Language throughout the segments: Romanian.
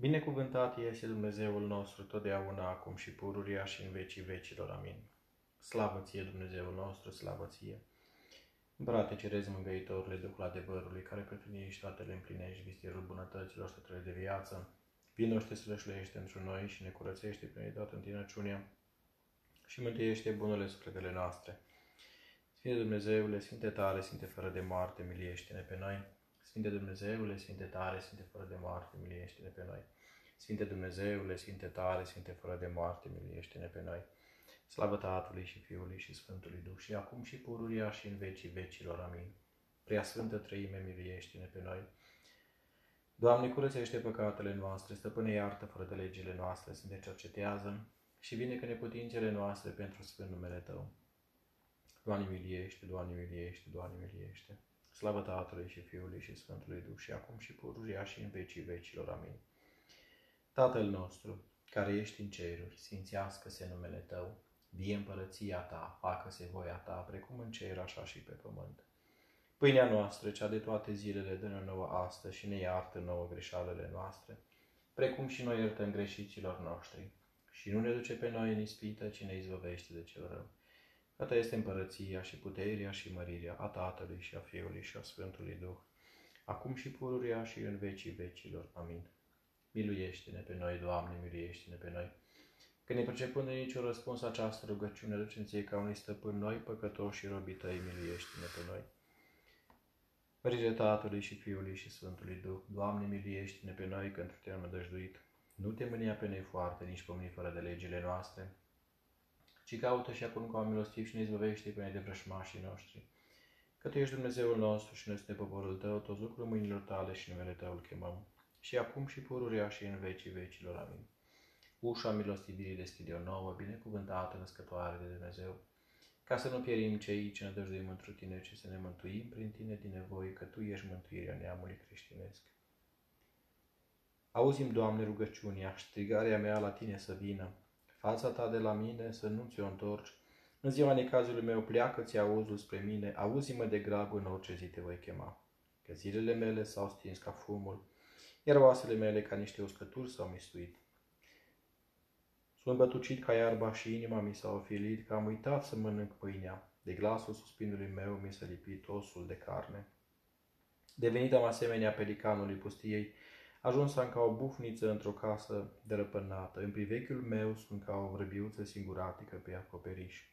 Binecuvântat este Dumnezeul nostru, totdeauna, acum și pururia și în vecii vecilor. Amin. Slavă ție, Dumnezeul nostru, slavă ție. Împărate cerezi mângăitorile Duhul adevărului, care și toate le împlinești, vistirul bunătăților, stătele de viață. Vino și te slășlește într noi și ne curățește prin toată întinăciunea și mântuiește bunele sufletele noastre. Sfinte Dumnezeule, Sfinte tare, Sfinte fără de moarte, miliește-ne pe noi. Sfinte Dumnezeule, Sfinte tare, Sfinte fără de moarte, miliește-ne pe noi. Sfinte Dumnezeule, Sfinte tare, Sfinte fără de moarte, miliește-ne pe noi. Slavă Tatălui și Fiului și Sfântului Duh și acum și pururia și în vecii vecilor. Amin. Prea Sfântă Trăime, miliește-ne pe noi. Doamne, curățește păcatele noastre, stăpâne iartă fără de legile noastre, să ne cercetează și vine că neputințele noastre pentru Sfânt numele Tău. Doamne, miliește, Doamne, miliește, Doamne, miliește. Slavă Tatălui și Fiului și Sfântului Duh și acum și pururia și în vecii vecilor. Amin. Tatăl nostru, care ești în ceruri, sfințească-se numele Tău, vie împărăția Ta, facă-se voia Ta, precum în cer, așa și pe pământ. Pâinea noastră, cea de toate zilele, dă-ne nouă astăzi și ne iartă nouă greșalele noastre, precum și noi iertăm greșiților noștri. Și nu ne duce pe noi în ispită, ci ne izbăvește de cel rău a ta este împărăția și puterea și mărirea a Tatălui și a Fiului și a Sfântului Duh, acum și pururia și în vecii vecilor. Amin. Miluiește-ne pe noi, Doamne, miluiește-ne pe noi. Că ne percepând de niciun răspuns această rugăciune, ducem ție ca unui stăpân noi, păcătoși și robii tăi, miluiește-ne pe noi. Mărire Tatălui și Fiului și Sfântului Duh, Doamne, miluiește-ne pe noi, că într te-am nădăjduit. Nu te mânia pe noi foarte, nici pe fără de legile noastre, ci caută și acum ca milostiv și ne izbăvește pe noi de vrășmașii noștri. Că Tu ești Dumnezeul nostru și noi suntem poporul Tău, toți lucrul mâinilor Tale și numele Tău îl chemăm. Și acum și pururia și în vecii vecilor. Amin. Ușa milostivirii deschide o nouă, binecuvântată, născătoare de Dumnezeu, ca să nu pierim cei ce ne dăjduim într Tine, ci să ne mântuim prin Tine din nevoie, că Tu ești mântuirea neamului creștinesc. Auzim, Doamne, rugăciunea, strigarea mea la Tine să vină, fața ta de la mine să nu ți-o întorci. În ziua necazului meu pleacă-ți auzul spre mine, auzi-mă de grab în orice zi te voi chema. Că zilele mele s-au stins ca fumul, iar oasele mele ca niște uscături s-au mistuit. Sunt bătucit ca iarba și inima mi s-a ofilit, că am uitat să mănânc pâinea. De glasul suspinului meu mi s-a lipit osul de carne. Devenit am asemenea pelicanului pustiei, Ajuns am ca o bufniță într-o casă dărăpânată. În privechiul meu sunt ca o vrăbiuță singuratică pe acoperiș.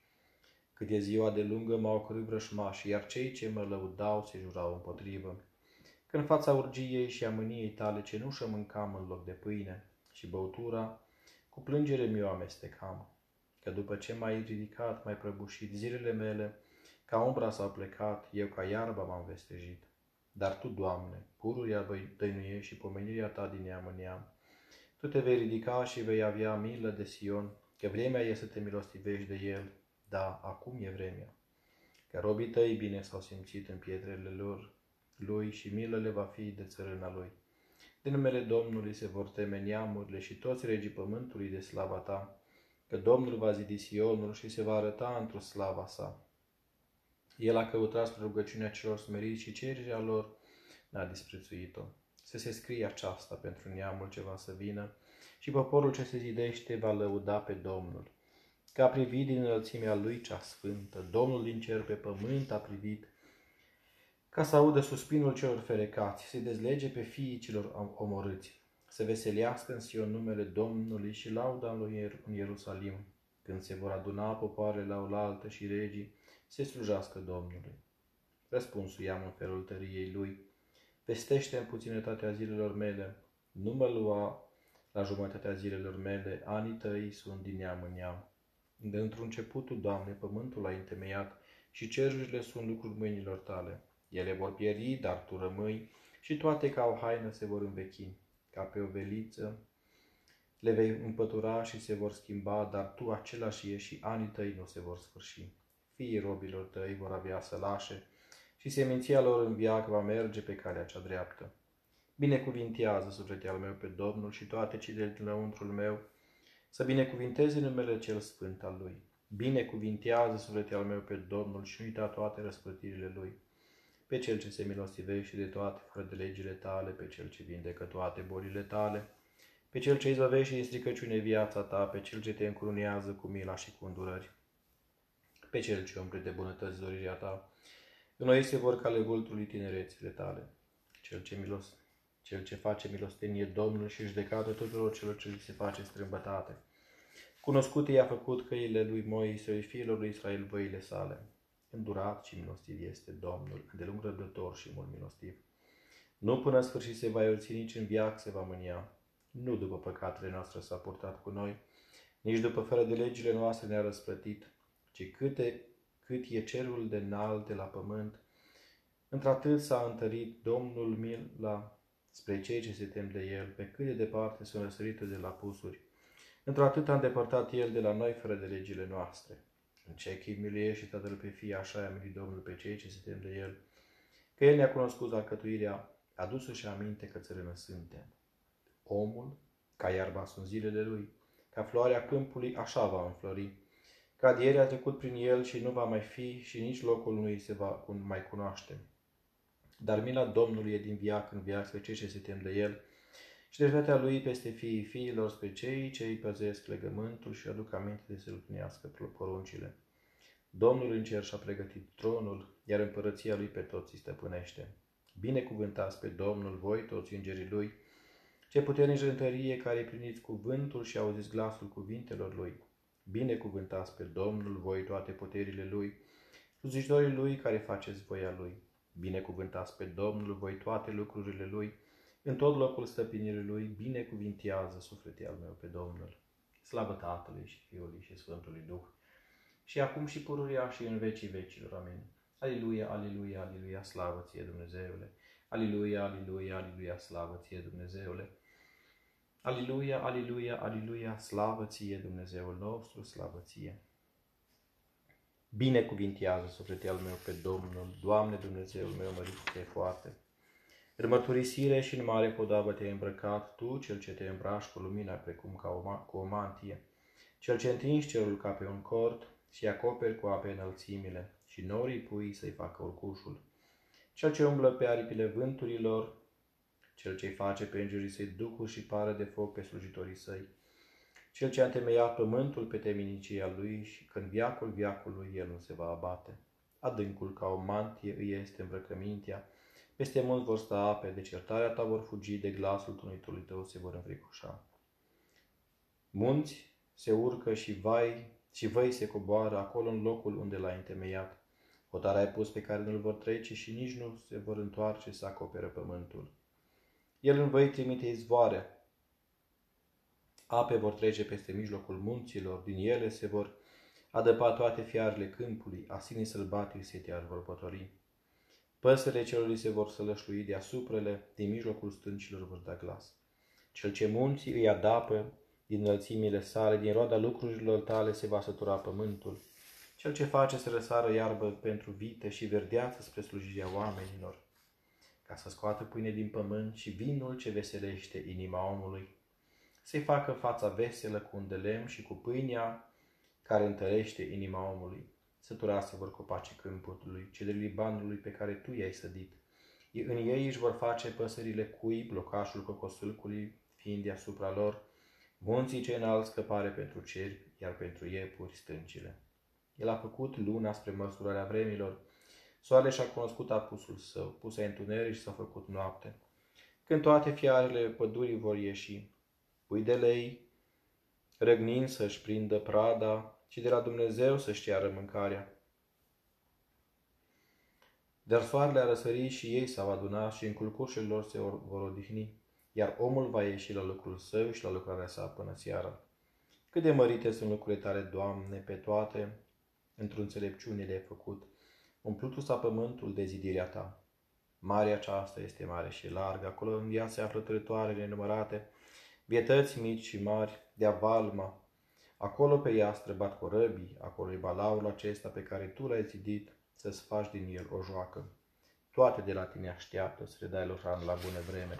Cât e ziua de lungă m-au crât vrășmași, iar cei ce mă lăudau se jurau împotrivă. Când fața urgiei și a mâniei tale cenușă mâncam în loc de pâine și băutura, cu plângere mi-o amestecam. Că după ce m-ai ridicat, mai prăbușit zilele mele, ca umbra s-au plecat, eu ca iarba m-am vestejit. Dar Tu, Doamne, pururia dăinuie și pomenirea Ta din neam în neam, Tu te vei ridica și vei avea milă de Sion, că vremea e să te milostivești de El, da, acum e vremea. Că robii Tăi bine s-au simțit în pietrele lor, Lui și milă le va fi de țărâna Lui. De numele Domnului se vor teme neamurile și toți regii pământului de slava Ta, că Domnul va zidi Sionul și se va arăta într-o slava sa. El a căutat spre rugăciunea celor smeriți și cererea lor n-a disprețuit-o. Să se scrie aceasta pentru neamul ce va să vină și poporul ce se zidește va lăuda pe Domnul. Că a privit din înălțimea lui cea sfântă, Domnul din cer pe pământ a privit, ca să audă suspinul celor ferecați, să dezlege pe fiii celor omorâți, să veselească în Sion numele Domnului și lauda lui în Ierusalim, când se vor aduna popoarele la oaltă și regii, se slujească Domnului. Răspunsul i-am în felul tăriei lui, Vestește în puținătatea zilelor mele, nu mă lua la jumătatea zilelor mele, anii tăi sunt din neam în neam. De într-un începutul, Doamne, pământul a întemeiat și cerurile sunt lucruri mâinilor tale. Ele vor pieri, dar tu rămâi și toate ca o haină se vor învechi, ca pe o veliță. Le vei împătura și se vor schimba, dar tu același ești și anii tăi nu se vor sfârși. Fiii robilor tăi vor avea sălașe și seminția lor în viac va merge pe calea cea dreaptă. Binecuvintează sufletul al meu pe Domnul și toate cele din lăuntrul meu, să binecuvinteze numele cel sfânt al Lui. Binecuvintează sufletul al meu pe Domnul și nu uita toate răsplătirile Lui. Pe Cel ce se milostivește de toate fără de legile Tale, pe Cel ce vindecă toate bolile Tale, pe cel ce izbăvește din stricăciune viața ta, pe cel ce te încrunează cu mila și cu îndurări, pe cel ce umple de bunătăți dorirea ta. Noi se vor cale vultului tinerețile tale, cel ce, milos, cel ce face milostenie Domnul și judecată tuturor celor ce li se face strâmbătate. Cunoscut i-a făcut căile lui Moise, fiilor lui Israel văile sale. Îndurat și milostiv este Domnul, de lung răbdător și mult milostiv. Nu până sfârșit se va iorți, nici în viață se va mânia. Nu după păcatele noastre s-a purtat cu noi, nici după fără de legile noastre ne-a răsplătit, ci câte, cât e cerul de înalt de la pământ, într-atât s-a întărit Domnul mila spre cei ce se tem de El, pe cât de departe sunt răsărite de la pusuri. Într-atât a îndepărtat El de la noi fără de legile noastre. În ce chip miluiește Tatăl pe Fii, așa i-a milit Domnul pe cei ce se tem de El, că El ne-a cunoscut alcătuirea, adus-și aminte că țărână suntem. Omul, ca iarba sunt zilele lui, ca floarea câmpului, așa va înflori. Ca ieri a trecut prin el și nu va mai fi și nici locul nu îi se va mai cunoaște. Dar mila Domnului e din viac în viac spre cei ce se tem de el și dreptatea lui peste fiii fiilor spre cei ce îi păzesc legământul și aduc aminte de să lupinească poruncile. Domnul în cer și-a pregătit tronul, iar împărăția lui pe toți îi stăpânește. Binecuvântați pe Domnul voi, toți îngerii lui, ce puternici în tărie care primiți cuvântul și auziți glasul cuvintelor lui. Binecuvântați pe Domnul voi toate puterile lui, slujitorii lui care faceți voia lui. Binecuvântați pe Domnul voi toate lucrurile lui, în tot locul stăpânirii lui, binecuvintează sufletul al meu pe Domnul. Slavă Tatălui și Fiului și Sfântului Duh, și acum și pururia și în vecii vecilor. Amin. Aleluia, aleluia, aleluia, slavă ție Dumnezeule! Aleluia, aleluia, aleluia, slavă ție Dumnezeule! Aleluia, aleluia, aleluia, slavă ție Dumnezeul nostru, slavă ție! Binecuvintează sufletul meu pe Domnul, Doamne Dumnezeul meu, măriți foarte! În mărturisire și în mare podabă te-ai îmbrăcat, Tu, Cel ce te îmbraci cu lumina precum ca o, cu o mantie, Cel ce întingi cerul ca pe un cort și acoperi cu ape înălțimile și norii pui să-i facă urcușul. Cel ce umblă pe aripile vânturilor, cel ce face pe îngerii săi duhul și pară de foc pe slujitorii săi, cel ce a întemeiat pământul pe teminicia lui și când viacul viacului el nu se va abate. Adâncul ca o mantie îi este îmbrăcămintea, peste mult vor sta ape, de certarea ta vor fugi, de glasul tunitului tău se vor înfricoșa. Munți se urcă și vai și văi se coboară acolo în locul unde l-ai întemeiat. Hotarea ai pus pe care nu-l vor trece și nici nu se vor întoarce să acoperă pământul. El în văi trimite izvoare. Ape vor trece peste mijlocul munților, din ele se vor adăpa toate fiarele câmpului, asinii sălbatici se te vor potoli. Păsările celor se vor sălășlui deasuprele, din mijlocul stâncilor vor da glas. Cel ce munții îi adapă, din înălțimile sale, din roada lucrurilor tale se va sătura pământul. Cel ce face să răsară iarbă pentru vite și verdeață spre slujirea oamenilor, ca să scoată pâine din pământ și vinul ce veselește inima omului, să-i facă fața veselă cu un de lemn și cu pâinea care întărește inima omului. Săturase vor copaci câmpului, de Libanului pe care tu i-ai sădit. În ei își vor face păsările cui, blocașul cocosâlcului, fiind deasupra lor, munții ce înalt scăpare pentru ceri, iar pentru iepuri stâncile. El a făcut luna spre măsurarea vremilor, soarele și-a cunoscut apusul său, puse întuneric și s-a făcut noapte. Când toate fiarele pădurii vor ieși, pui de lei, răgnind să-și prindă prada, și de la Dumnezeu să-și ceară mâncarea. Dar soarele a răsărit și ei s-au adunat și în culcușul lor se vor odihni, iar omul va ieși la lucrul său și la lucrarea sa până seara. Cât de mărite sunt lucrurile tale, Doamne, pe toate, într-o înțelepciune le-ai făcut, umplutul s-a pământul de zidirea ta. Marea aceasta este mare și largă, acolo în ea se află trătoarele nenumărate, vietăți mici și mari, de avalma, Acolo pe ea străbat corăbii, acolo e balaul acesta pe care tu l-ai zidit să-ți faci din el o joacă. Toate de la tine așteaptă să le dai lor la bună vreme.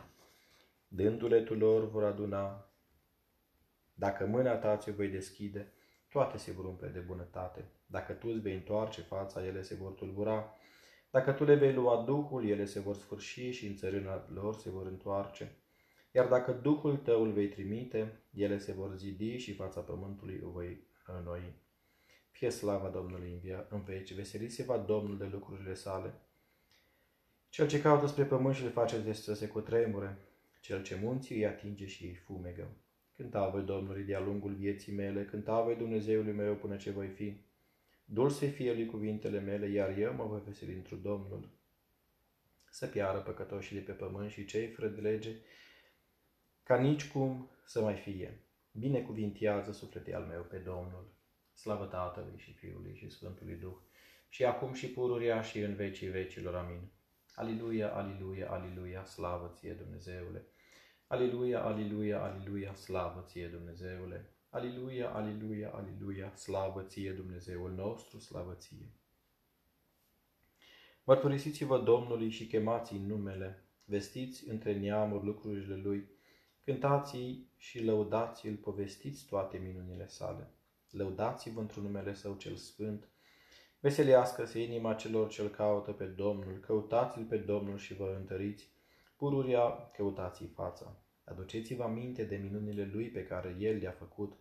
Dându-le tu lor vor aduna. Dacă mâna ta ți voi deschide, toate se vor umple de bunătate. Dacă tu îți vei întoarce fața, ele se vor tulbura. Dacă tu le vei lua Duhul, ele se vor sfârși și în țărâna lor se vor întoarce. Iar dacă Duhul tău îl vei trimite, ele se vor zidi și fața pământului o voi înnoi. Fie slava Domnului în veci, veseliți va Domnul de lucrurile sale. Cel ce caută spre pământ și le face să se cutremure, cel ce munții îi atinge și îi fumegă. Cânta voi Domnului de-a lungul vieții mele, cânta voi Dumnezeului meu până ce voi fi. Dulce fie lui cuvintele mele, iar eu mă voi veseli într Domnul. Să piară păcătoșii de pe pământ și cei fără de lege, ca nici cum să mai fie. Binecuvintează sufletul al meu pe Domnul. Slavă Tatălui și Fiului și Sfântului Duh, și acum și pururia și în vecii vecilor. Amin. Aliluia, aliluia, aliluia, slavă ție Dumnezeule! Aliluia, aliluia, aliluia, slavă ție Dumnezeule! Aliluia, aliluia, aliluia, slavă ție Dumnezeul nostru, slavă ție! Mărturisiți-vă Domnului și chemați în numele, vestiți între neamuri lucrurile Lui, cântați și lăudați-L, povestiți toate minunile sale. Lăudați-vă într-un numele Său cel Sfânt, veselească-se inima celor ce-L caută pe Domnul, căutați-L pe Domnul și vă întăriți, pururia căutați-i fața. Aduceți-vă aminte de minunile Lui pe care El le-a făcut,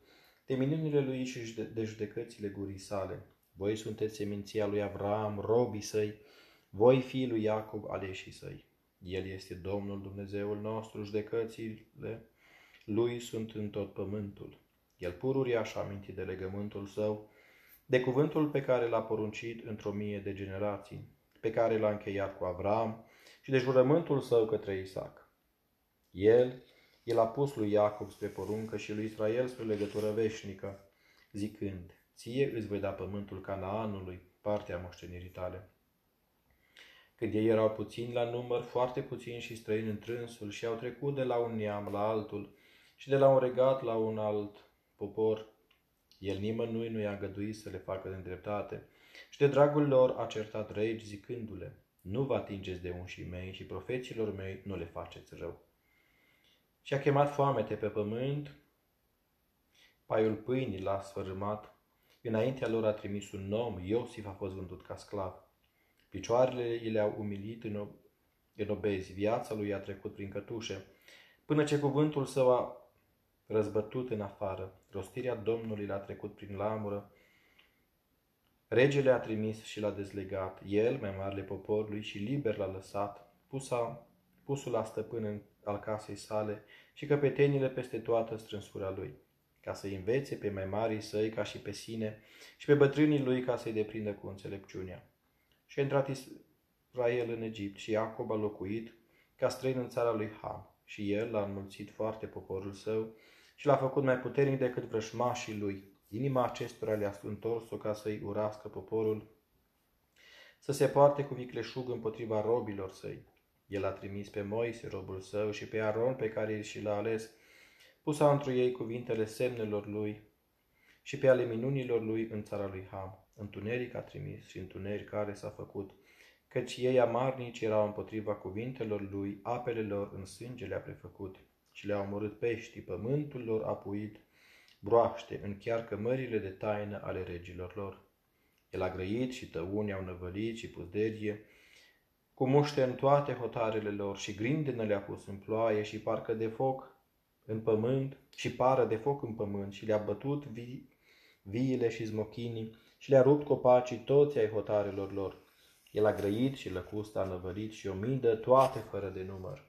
de minunile Lui și de judecățile gurii sale. Voi sunteți seminția lui Avram, robii săi, voi fi lui Iacob, aleșii săi. El este Domnul Dumnezeul nostru, judecățile Lui sunt în tot pământul. El pururia și aminti de legământul său, de cuvântul pe care l-a poruncit într-o mie de generații, pe care l-a încheiat cu Avram și de jurământul său către Isaac. El, el a pus lui Iacob spre poruncă și lui Israel spre legătură veșnică, zicând, ție îți voi da pământul Canaanului, partea moștenirii tale. Când ei erau puțini la număr, foarte puțini și străini întrânsul și au trecut de la un neam la altul și de la un regat la un alt popor, el nimănui nu i-a îngăduit să le facă de dreptate și de dragul lor a certat regi zicându-le, nu vă atingeți de unșii mei și profeților mei nu le faceți rău. Și a chemat foamete pe pământ, paiul pâinii l-a sfărâmat, înaintea lor a trimis un om, Iosif a fost vândut ca sclav. Picioarele i le-au umilit în, în obezi, viața lui a trecut prin cătușe, până ce cuvântul său a răzbătut în afară, rostirea Domnului l-a trecut prin lamură, regele a trimis și l-a dezlegat, el, mai marele poporului, și liber l-a lăsat, pusa, pusul la stăpân în, al casei sale și căpetenile peste toată strânsura lui, ca să-i învețe pe mai marii săi ca și pe sine și pe bătrânii lui ca să-i deprindă cu înțelepciunea. Și a intrat Israel în Egipt și Iacob a locuit ca străin în țara lui Ham și el a înmulțit foarte poporul său și l-a făcut mai puternic decât vrășmașii lui. Inima acestora le-a întors-o ca să-i urască poporul, să se poarte cu vicleșug împotriva robilor săi. El a trimis pe Moise, robul său, și pe Aron, pe care și l-a ales, pusa întru ei cuvintele semnelor lui și pe ale minunilor lui în țara lui Ham. Întuneric a trimis și întuneric care s-a făcut, căci ei amarnici erau împotriva cuvintelor lui, apele lor în sânge le-a prefăcut și le-a omorât peștii, pământul lor a puit broaște în chiar cămările de taină ale regilor lor. El a grăit și tăuni au năvălit și puzderie, cu muște în toate hotarele lor și grindenă le-a pus în ploaie și parcă de foc în pământ și pară de foc în pământ și le-a bătut vi, viile și smochinii și le-a rupt copacii toți ai hotarelor lor. El a grăit și lăcusta a năvălit și o midă toate fără de număr.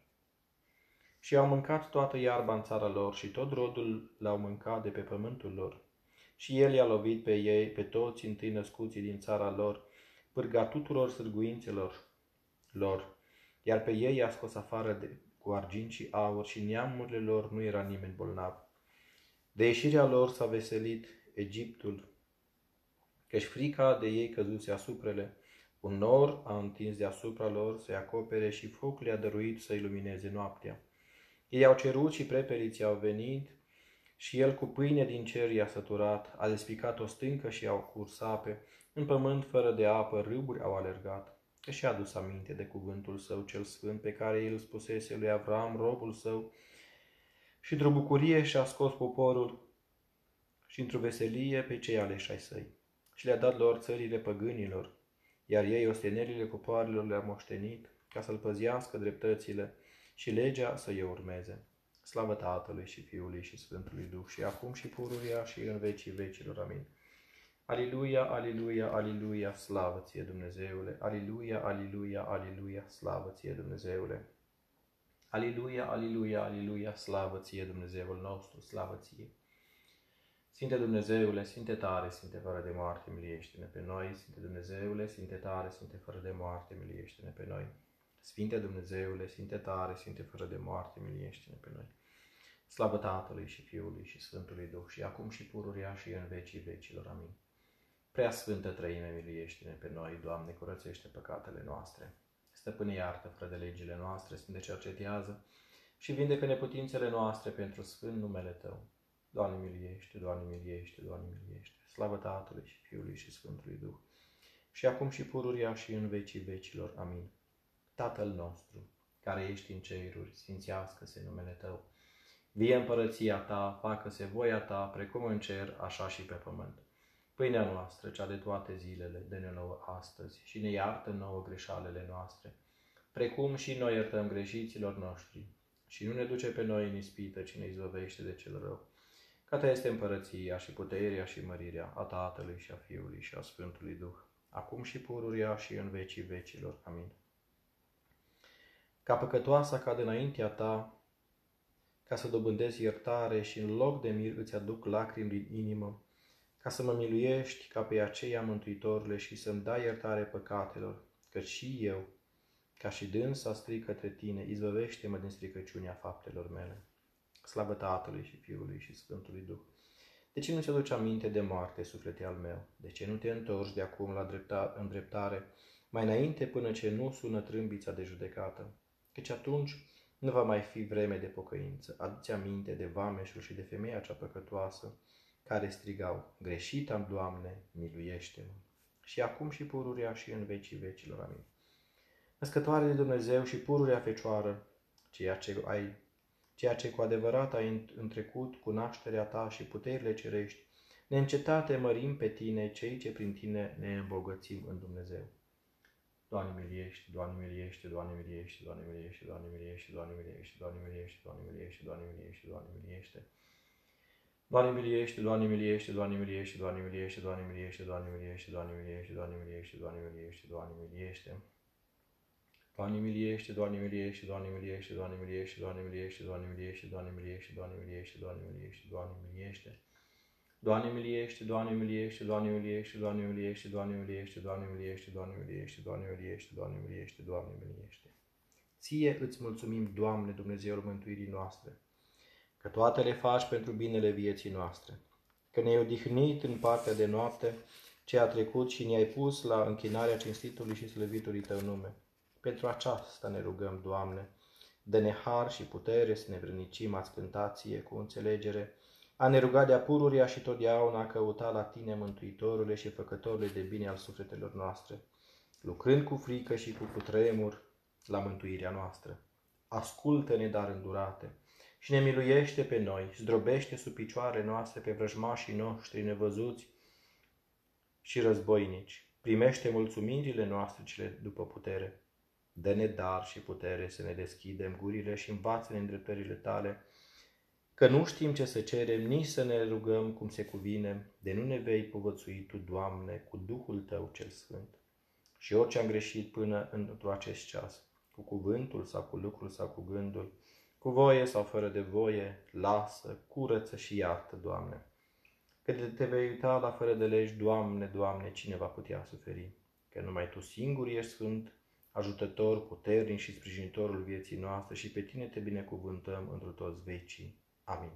Și au mâncat toată iarba în țara lor și tot rodul l-au mâncat de pe pământul lor. Și el i-a lovit pe ei, pe toți întâi născuții din țara lor, pârga tuturor sârguințelor lor, iar pe ei i-a scos afară de, cu argint și aur și neamurile lor nu era nimeni bolnav. De ieșirea lor s-a veselit Egiptul, căci frica de ei căzuse asuprele. Un nor a întins deasupra lor să-i acopere și focul le-a dăruit să ilumineze noaptea. Ei au cerut și preperiții au venit și el cu pâine din cer i-a săturat, a despicat o stâncă și au curs ape, în pământ fără de apă râburi au alergat, că și-a adus aminte de cuvântul său cel sfânt pe care el spusese lui Avram, robul său, și într-o bucurie și-a scos poporul și într-o veselie pe cei aleși ai săi și le-a dat lor țările păgânilor, iar ei ostenerile popoarelor le-a moștenit ca să-l păzească dreptățile și legea să-i urmeze. Slavă Tatălui și Fiului și Sfântului Duh și acum și pururia și în vecii vecilor. Amin. Aliluia, aliluia, aliluia, slavă ție Dumnezeule! Aliluia, aliluia, aliluia, slavă ție Dumnezeule! Aliluia, aliluia, aliluia, slavă ție Dumnezeul nostru, slavă ție! Sfinte Dumnezeule, Sfinte tare, Sfinte fără de moarte, miliește-ne pe noi. Sfinte Dumnezeule, Sfinte tare, Sfinte fără de moarte, miliește-ne pe noi. Sfinte Dumnezeule, Sfinte tare, Sfinte fără de moarte, miliește-ne pe noi. Slavă Tatălui și Fiului și Sfântului Duh și acum și pururia și în vecii vecilor. Amin. Prea Sfântă Trăime, miliește-ne pe noi, Doamne, curățește păcatele noastre. Stăpâne iartă fără de legile noastre, Sfânte cercetează și vindecă neputințele noastre pentru Sfânt numele Tău. Doamne miliește, Doamne miliește, Doamne miliește. Slavă Tatălui și Fiului și Sfântului Duh. Și acum și pururia și în vecii vecilor. Amin. Tatăl nostru, care ești în ceruri, sfințească-se numele Tău. Vie împărăția Ta, facă-se voia Ta, precum în cer, așa și pe pământ. Pâinea noastră, cea de toate zilele, dă-ne nouă astăzi și ne iartă nouă greșalele noastre, precum și noi iertăm greșiților noștri. Și nu ne duce pe noi în ispită, ci ne izbăvește de cel rău. Ca ta este împărăția și puterea și mărirea a Tatălui și a Fiului și a Sfântului Duh, acum și pururia și în vecii vecilor. Amin. Ca păcătoasa cad înaintea ta, ca să dobândezi iertare și în loc de mir îți aduc lacrimi din inimă, ca să mă miluiești ca pe aceia mântuitorule și să-mi dai iertare păcatelor, că și eu, ca și dânsa strig către tine, izbăvește-mă din stricăciunea faptelor mele. Slavă Tatălui și Fiului și Sfântului Duh. De ce nu ți aduci aminte de moarte, suflete al meu? De ce nu te întorci de acum la drepta, îndreptare, mai înainte până ce nu sună trâmbița de judecată? Căci atunci nu va mai fi vreme de pocăință. Aduți aminte de vameșul și de femeia cea păcătoasă, care strigau, greșit am, Doamne, miluiește-mă. Și acum și pururia și în vecii vecilor. Amin. Născătoare de Dumnezeu și pururia Fecioară, ceea ce ai ceea ce cu adevărat ai întrecut cu nașterea ta și puterile cerești, neîncetate mărim pe tine, cei ce prin tine ne îmbogățim în Dumnezeu. Doamne miliește, Doamne miliește, Doamne miliește, Doamne miliește, Doamne miliește, Doamne miliește, Doamne miliește, Doamne miliește, Doamne miliește, Doamne miliește. Doamne miliește, Doamne miliește, Doamne miliește, Doamne miliește, Doamne miliește, Doamne miliește, Doamne miliește, Doamne miliește, Doamne miliește, Doamne miliește. Doamne miliește, Doamne miliește, Doamne miliește, Doamne miliește, Doamne miliește, Doamne miliește, Doamne miliește, Doamne miliește, Doamne miliește, Doamne miliește. Doamne miliește, Doamne miliește, Doamne miliește, Doamne miliește, Doamne miliește, Doamne miliește, Doamne miliește, Doamne miliește, Doamne miliește, Doamne miliește. Ție îți mulțumim, Doamne, Dumnezeul mântuirii noastre, că toate le faci pentru binele vieții noastre, că ne-ai odihnit în partea de noapte ce a trecut și ne-ai pus la închinarea cinstitului și slăvitului Tău nume pentru aceasta ne rugăm, Doamne, dă-ne har și putere să ne vrănicim ascântație cu înțelegere, a ne ruga de-a pururia și totdeauna a căuta la Tine, Mântuitorule și Făcătorule de bine al sufletelor noastre, lucrând cu frică și cu cutremur la mântuirea noastră. Ascultă-ne, dar îndurate, și ne miluiește pe noi, zdrobește sub picioare noastre pe vrăjmașii noștri nevăzuți și războinici. Primește mulțumirile noastre cele după putere Dă-ne dar și putere să ne deschidem gurile și învață-ne îndreptările tale, că nu știm ce să cerem, nici să ne rugăm cum se cuvine, de nu ne vei povățui Tu, Doamne, cu Duhul Tău cel Sfânt. Și orice am greșit până într acest ceas, cu cuvântul sau cu lucrul sau cu gândul, cu voie sau fără de voie, lasă, curăță și iartă, Doamne. Că de te vei uita la fără de legi, Doamne, Doamne, cine va putea suferi? Că numai Tu singur ești sfânt, ajutător, puternic și sprijinitorul vieții noastre și pe tine te binecuvântăm într toți vecii. Amin.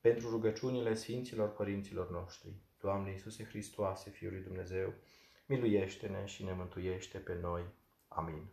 Pentru rugăciunile Sfinților Părinților noștri, Doamne Iisuse Hristoase, Fiul lui Dumnezeu, miluiește-ne și ne mântuiește pe noi. Amin.